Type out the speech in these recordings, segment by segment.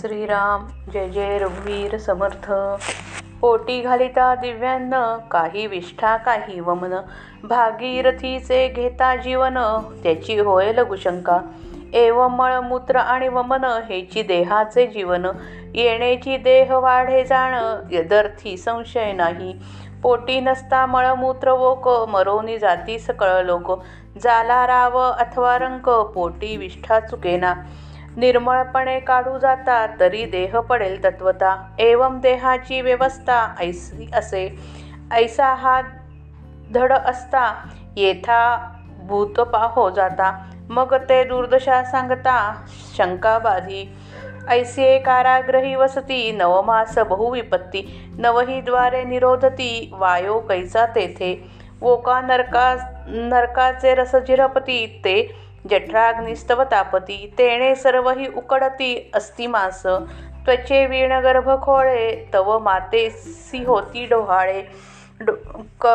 श्रीराम जय जय रघुवीर समर्थ. पोटी घालिता दिव्यान्न काही विष्ठा काही वमन. भागीरथीचे घेता जीवन त्याची होय लघुशंका. एव मळमूत्र आणि वमन हेची देहाचे जीवन. येण्याची देह वाढे जाण यदर्थी संशय नाही. पोटी नसता मळमूत्र वोक मरोनी जाती सकळ लोक. जाला राव अथवा रंक पोटी विष्ठा चुकेना. निर्मळपणे काढू जाता तरी देह पडेल तत्वता. एवम देहाची व्यवस्था ऐसी असे. ऐसा हा धड असता येथा भूत पाहो जाता. मग ते दुर्दशा सांगता शंकाबाधी. ऐसे काराग्रही वसती नवमास बहुविपत्ती. नवही द्वारे निरोधती वायो कैसा तेथे. वोका नरका नरकाचे रस झिरपती ते जठराग्निस्तव तापती तेणे सर्वही उकडती अस्ति मास त्वचे वीण गर्भ खोळे तव माते सी होती डोहाळे. डो क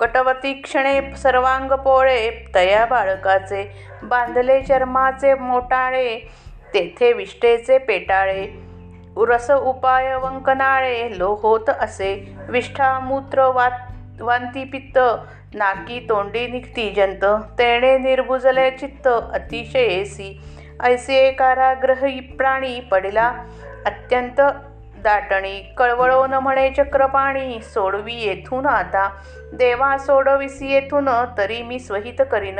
कटवती क्षणे सर्वांग पोळे तया बाळकाचे बांधले चर्माचे मोटाळे तेथे विष्ठेचे पेटाळे. रस उपाय वंकनाळे लो होत असे विष्ठा मूत्र वात वांती पित्त नाकी तोंडी निघती जंत तेणे निर्भुजले चित्त अतिशयेसी ऐसे काराग्रही प्राणी पडिला अत्यंत दाटणी कळवळो न म्हणे चक्रपाणी सोडवी येथून आता. देवा सोडविसी येथून तरी मी स्वहित करीन.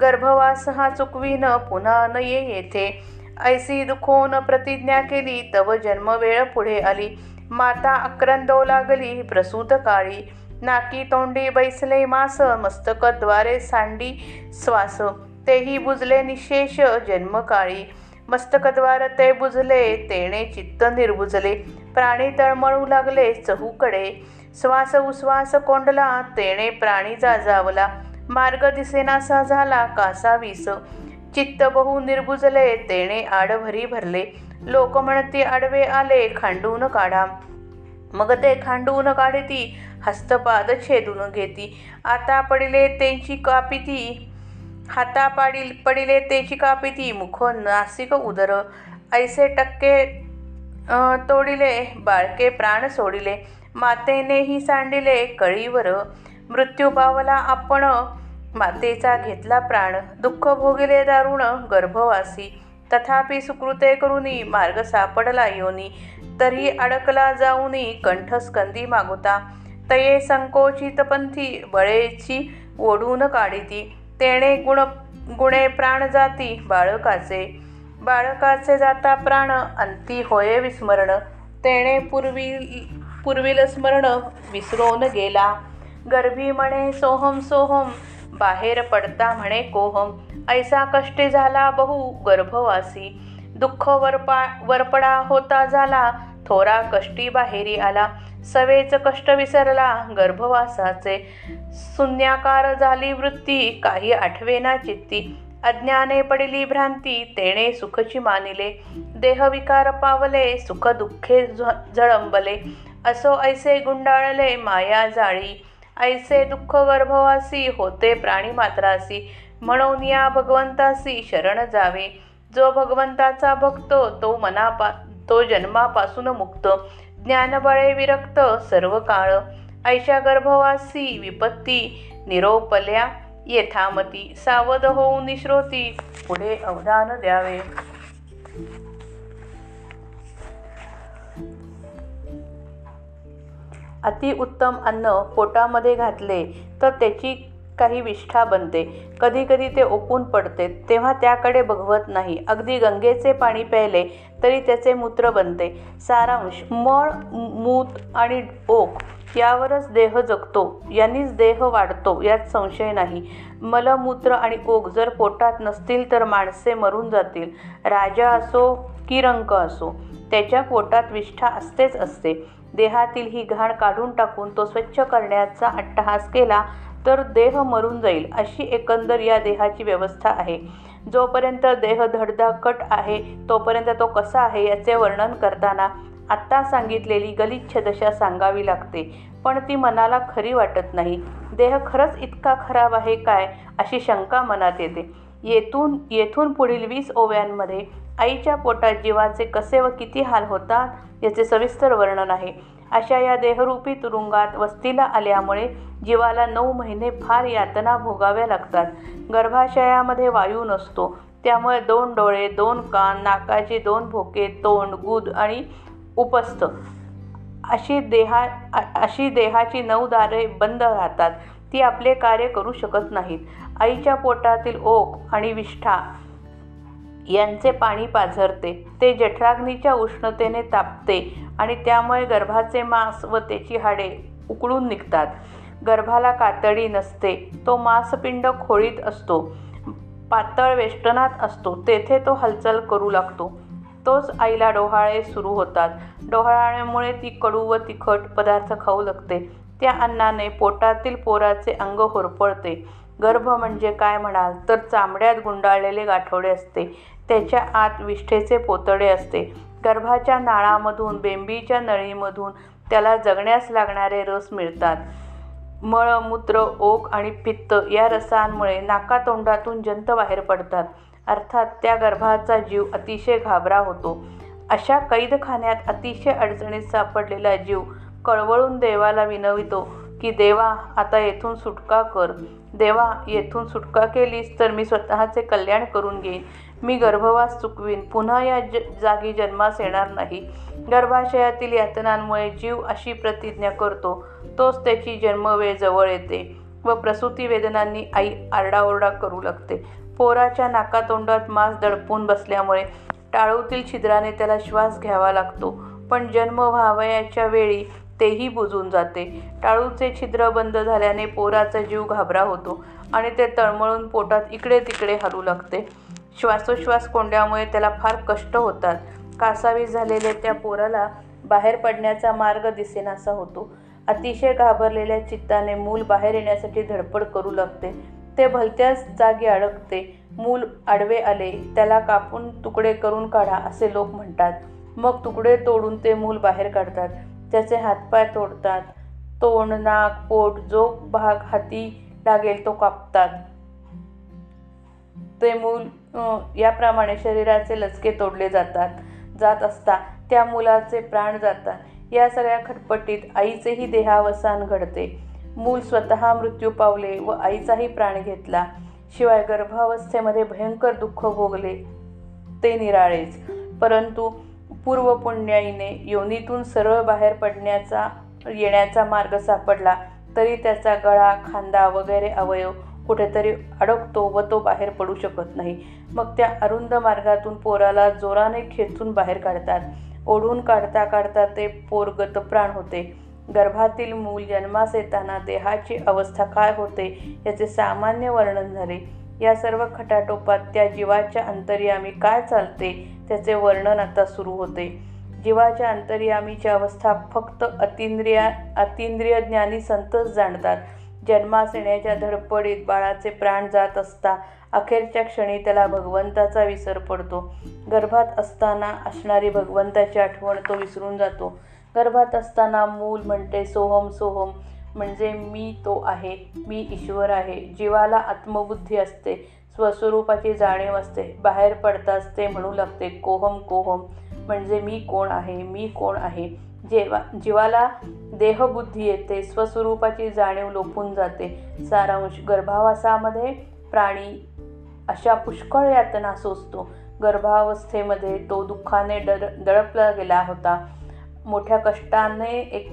गर्भवास हा चुकवीन पुन्हा न ये येथे. ऐसी दुखोन प्रतिज्ञा केली तव जन्मवेळ पुढे आली. माता अक्रंदो लागली प्रसूत काळी. नाकी तोंडी बैसले मास मस्तकद्वारे सांडी श्वास तेही बुजले निशेष जन्मकाळी. मस्तकद्वार ते बुजले तेणे चित्त निर्बुजले. प्राणी तळमळू लागले चहूकडे. श्वास उश्वास कोंडला तेणे प्राणी जाजावला. मार्ग दिसेनासा झाला कासा विस. चित्त बहु निर्बुजले तेणे आडभरी भरले. लोक म्हणती आडवे आले खांडून काढा. मग ते खांडून काढती हस्तपाद छेदून घेती. आता पडिले त्यांची कापिती हाता पाडील पडिले त्याची कापिती मुख नासिक उदर ऐसे टक्के तोडिले बाळके प्राण सोडिले मातेनेही सांडिले कळीवर मृत्यू पावला आपण मातेचा घेतला प्राण दुःख भोगिले दारुण गर्भवासी तथापि सुकृते करुनी मार्ग सापडला योनी तरी अडकला जाऊनी कंठस्कंदी मागुता तये संकोचित पंथी बळेची ओढून काढिती. तेणे गुण गुणे प्राण जाती बाळकाचे. बाळकाचे जाता प्राण अंती होय विस्मरण. तेणे पूर्वी पूर्वील स्मरण विसरून गेला. गर्भी म्हणे सोहम सोहम. बाहेर पडता म्हणे कोहम. ऐसा कष्टी झाला बहु गर्भवासी. दुःख वरपा वरपडा होता झाला. थोरा कष्टी बाहेरी आला. सवेच कष्ट विसरला गर्भवासाचे शून्याकार झाली वृत्ती काही आठवेना चित्ती. अज्ञाने पडली भ्रांती तेणे सुखची मानिले. देहविकार पावले सुख दुःखे झळंबले असो ऐसे गुंडाळले माया जाळी. ऐसे दुःख गर्भवासी होते प्राणी मात्रासी. म्हणून या भगवंतासी शरण जावे. जो भगवंताचा भक्तो तो मनापा तो जन्मापासून मुक्त. ज्ञानबळे विरक्त सर्व काळ ऐशा गर्भवासी विपत्ती निरोपल्या येथामती सावध होऊन निश्रोती पुढे अवधान द्यावे. अतिउत्तम अन्न पोटामध्ये घातले तर त्याची काही विष्ठा बनते. कधी कधी ते ओपून पडते. तेव्हा त्याकडे बघवत नाही. अगदी गंगेचे पाणी प्यायले तरी त्याचे मूत्र बनते. सारांश मळ मूत आणि ओक यावरच देह जगतो. यांनीच देह वाढतो यात संशय नाही. मलमूत्र आणि ओक जर पोटात नसतील तर माणसे मरून जातील. राजा असो की रंक असो त्याच्या पोटात विष्ठा असतेच असते. देहातील ही घाण काढून टाकून तो स्वच्छ करण्याचा अट्टहास केला तर देह मरून जाईल अशी एकंदर या देहाची व्यवस्था आहे. जोपर्यंत देह धडधाकट आहे तोपर्यंत तो कसा आहे याचे वर्णन करताना आत्ता सांगितलेली गलिच्छ दशा सांगावी लागते. पण ती मनाला खरी वाटत नाही. देह खरंच इतका खराब आहे काय अशी शंका मनात येते. येथून येथून पुढील वीस ओव्यांमध्ये आईच्या पोटात जीवाचे कसे व किती हाल होतात याचे सविस्तर वर्णन आहे. अशा या देहरूपी तुरुंगात वस्तीला आल्यामुळे जीवाला नऊ महिने फार यातना भोगाव्या लागतात. गर्भाशयामध्ये वायू नसतो. त्यामुळे दोन डोळे दोन कान नाकाचे दोन भोके तोंड गुद आणि उपस्थ अशी देहा अशी देहाची नऊ दारे बंद राहतात. ती आपले कार्य करू शकत नाहीत. आईच्या पोटातील ओक आणि विष्ठा यांचे पाणी पाझरते. ते जठराग्नीच्या उष्णतेने तापते आणि त्यामुळे गर्भाचे मांस व त्याची हाडे उकळून निघतात. गर्भाला कातडी नसते. तो मांसपिंड खोळीत असतो. पातळ वेष्टनात असतो. तेथे तो हालचाल करू लागतो. तोच आईला डोहाळे सुरू होतात. डोहाळ्यामुळे ती कडू व तिखट पदार्थ खाऊ लागते. त्या अन्नाने पोटातील पोराचे अंग होरपळते. गर्भ म्हणजे काय म्हणाल? तर चामड्यात गुंडाळलेले गाठोडे असते. त्याच्या आत विष्ठेचे पोतडे असते. गर्भाच्या नाळामधून बेंबीच्या नळीमधून त्याला जगण्यास लागणारे रस मिळतात. मळ मूत्र ओक आणि पित्त या रसांमुळे नाकातोंडातून जंत बाहेर पडतात. अर्थात त्या गर्भाचा जीव अतिशय घाबरा होतो. अशा कैदखान्यात अतिशय अडचणीत सापडलेला जीव कळवळून देवाला विनवितो की देवा आता येथून सुटका कर. देवा येथून सुटका केलीस तर मी स्वतःचे कल्याण करून घेईन. मी गर्भवास चुकवीन. पुन्हा या ज जागी जन्मास येणार नाही. गर्भाशयातील यातनांमुळे जीव अशी प्रतिज्ञा करतो. तोच त्याची जन्मवेळ जवळ येते व प्रसूती वेदनांनी आई आरडाओरडा करू लागते. पोराच्या नाकातोंडात मांस दडपून बसल्यामुळे टाळूतील छिद्राने त्याला श्वास घ्यावा लागतो. पण जन्म व्हावयाच्या वेळी तेही बुजून जाते. टाळूचे छिद्र बंद झाल्याने पोराचा जीव घाबरा होतो आणि ते तळमळून पोटात इकडे तिकडे हलू लागते. श्वासोश्वास कोंड्यामुळे त्याला फार कष्ट होतात. कासावी झालेल्या त्या पोराला बाहेर पडण्याचा मार्ग दिसेनासा होतो. अतिशय घाबरलेल्या चित्ताने मूल बाहेर येण्यासाठी धडपड करू लागते. ते भलत्याच जागी अडकते. मूल आडवे आले त्याला कापून तुकडे करून काढा असे लोक म्हणतात. मग तुकडे तोडून ते मूल बाहेर काढतात. त्याचे हातपाय तोडतात. तोंड नाक पोट जो भाग हाती लागेल तो कापतात. ते मूल याप्रमाणे शरीराचे लचके तोडले जातात. जात असता त्या मुलाचे प्राण जातात. या सगळ्या खटपटीत आईचेही देहावसान घडते. मूल स्वतः मृत्यू पावले व आईचाही प्राण घेतला. शिवाय गर्भावस्थेमध्ये भयंकर दुःख भोगले ते निराळेच. परंतु पूर्व पुण्याईने योनीतून सरळ बाहेर पडण्याचा येण्याचा मार्ग सापडला. तरी त्याचा गळा खांदा वगैरे अवयव कुठेतरी अडकतो व तो बाहेर पडू शकत नाही. मग त्या अरुंद मार्गातून पोराला जोराने खेचून बाहेर काढतात. ओढून काढता काढता ते पोर गतप्राण होते. गर्भातील मूल जन्मास येताना देहाची अवस्था काय होते याचे सामान्य वर्णन झाले. या सर्व खटाटोपात त्या जीवाच्या अंतर्यामी काय चालते त्याचे वर्णन आता सुरू होते. जीवाच्या अंतर्यामीची अवस्था फक्त अतिंद्रिया अतिंद्रिय ज्ञानी संतच जाणतात. जन्मास येण्याच्या धडपडीत बाळाचे प्राण जात असता अखेरच्या क्षणी त्याला भगवंताचा विसर पडतो. गर्भात असताना असणारी भगवंताची आठवण तो विसरून जातो. गर्भात असताना मूल म्हणते सोहम सोहम म्हणजे मी तो आहे मी ईश्वर आहे. जीवाला आत्मबुद्धी असते. स्वस्वरूपाची जाणीव असते बाहेर पडताच ते म्हणू लागते कोहम कोहम म्हणजे मी कोण आहे मी कोण आहे? जेवा जीवाला देहबुद्धी येते स्वस्वरूपाची जाणीव लोपून जाते. सारांश गर्भावासामध्ये प्राणी अशा पुष्कळ यातना सोसतो. गर्भावस्थेमध्ये तो दुःखाने डर दडपला गेला होता. मोठ्या कष्टाने एक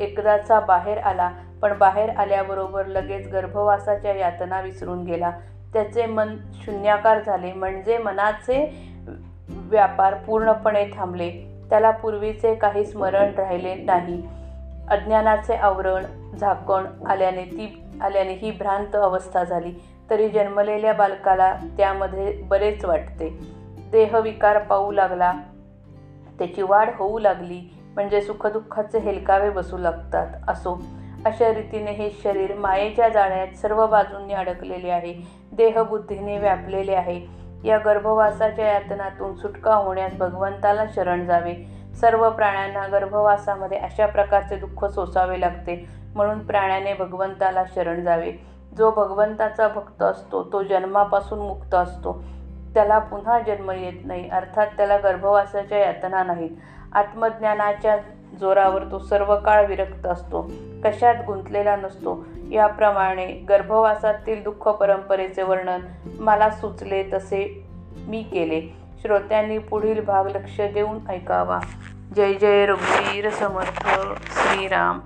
एकदाचा बाहेर आला पण बाहेर आल्याबरोबर लगेच गर्भवासाच्या यातना विसरून गेला. त्याचे मन शून्याकार झाले. म्हणजे मनाचे व्यापार पूर्णपणे थांबले. त्याला पूर्वीचे काही स्मरण राहिले नाही. अज्ञानाचे आवरण झाकण आल्याने ती आल्याने ही भ्रांत अवस्था झाली. तरी जन्मलेल्या बालकाला त्यामध्ये बरेच वाटते. देहविकार पाहू लागला. त्याची वाढ होऊ लागली. म्हणजे सुखदुःखाचे हेलकावे बसू लागतात. असो. अशा रीतीने हे शरीर मायेच्या जाळ्यात सर्व बाजूंनी अडकलेले आहे. देहबुद्धीने व्यापलेले आहे. या गर्भवासाच्या यातनातून सुटका होण्यास भगवंताला शरण जावे. सर्व प्राण्यांना गर्भवासामध्ये अशा प्रकारचे दुःख सोसावे लागते म्हणून प्राण्याने भगवंताला शरण जावे. जो भगवंताचा भक्त असतो तो जन्मापासून मुक्त असतो. त्याला पुन्हा जन्म येत नाही अर्थात त्याला गर्भवासाच्या यातना नाहीत. आत्मज्ञानाच्या जोरावर तो सर्व काळ विरक्त असतो. कशात गुंतलेला नसतो. याप्रमाणे गर्भवासातील दुःख परंपरेचे वर्णन मला सुचले तसे मी केले. श्रोत्यांनी पुढील भाग लक्ष देऊन ऐकावा. जय जय रघुवीर समर्थ. श्रीराम.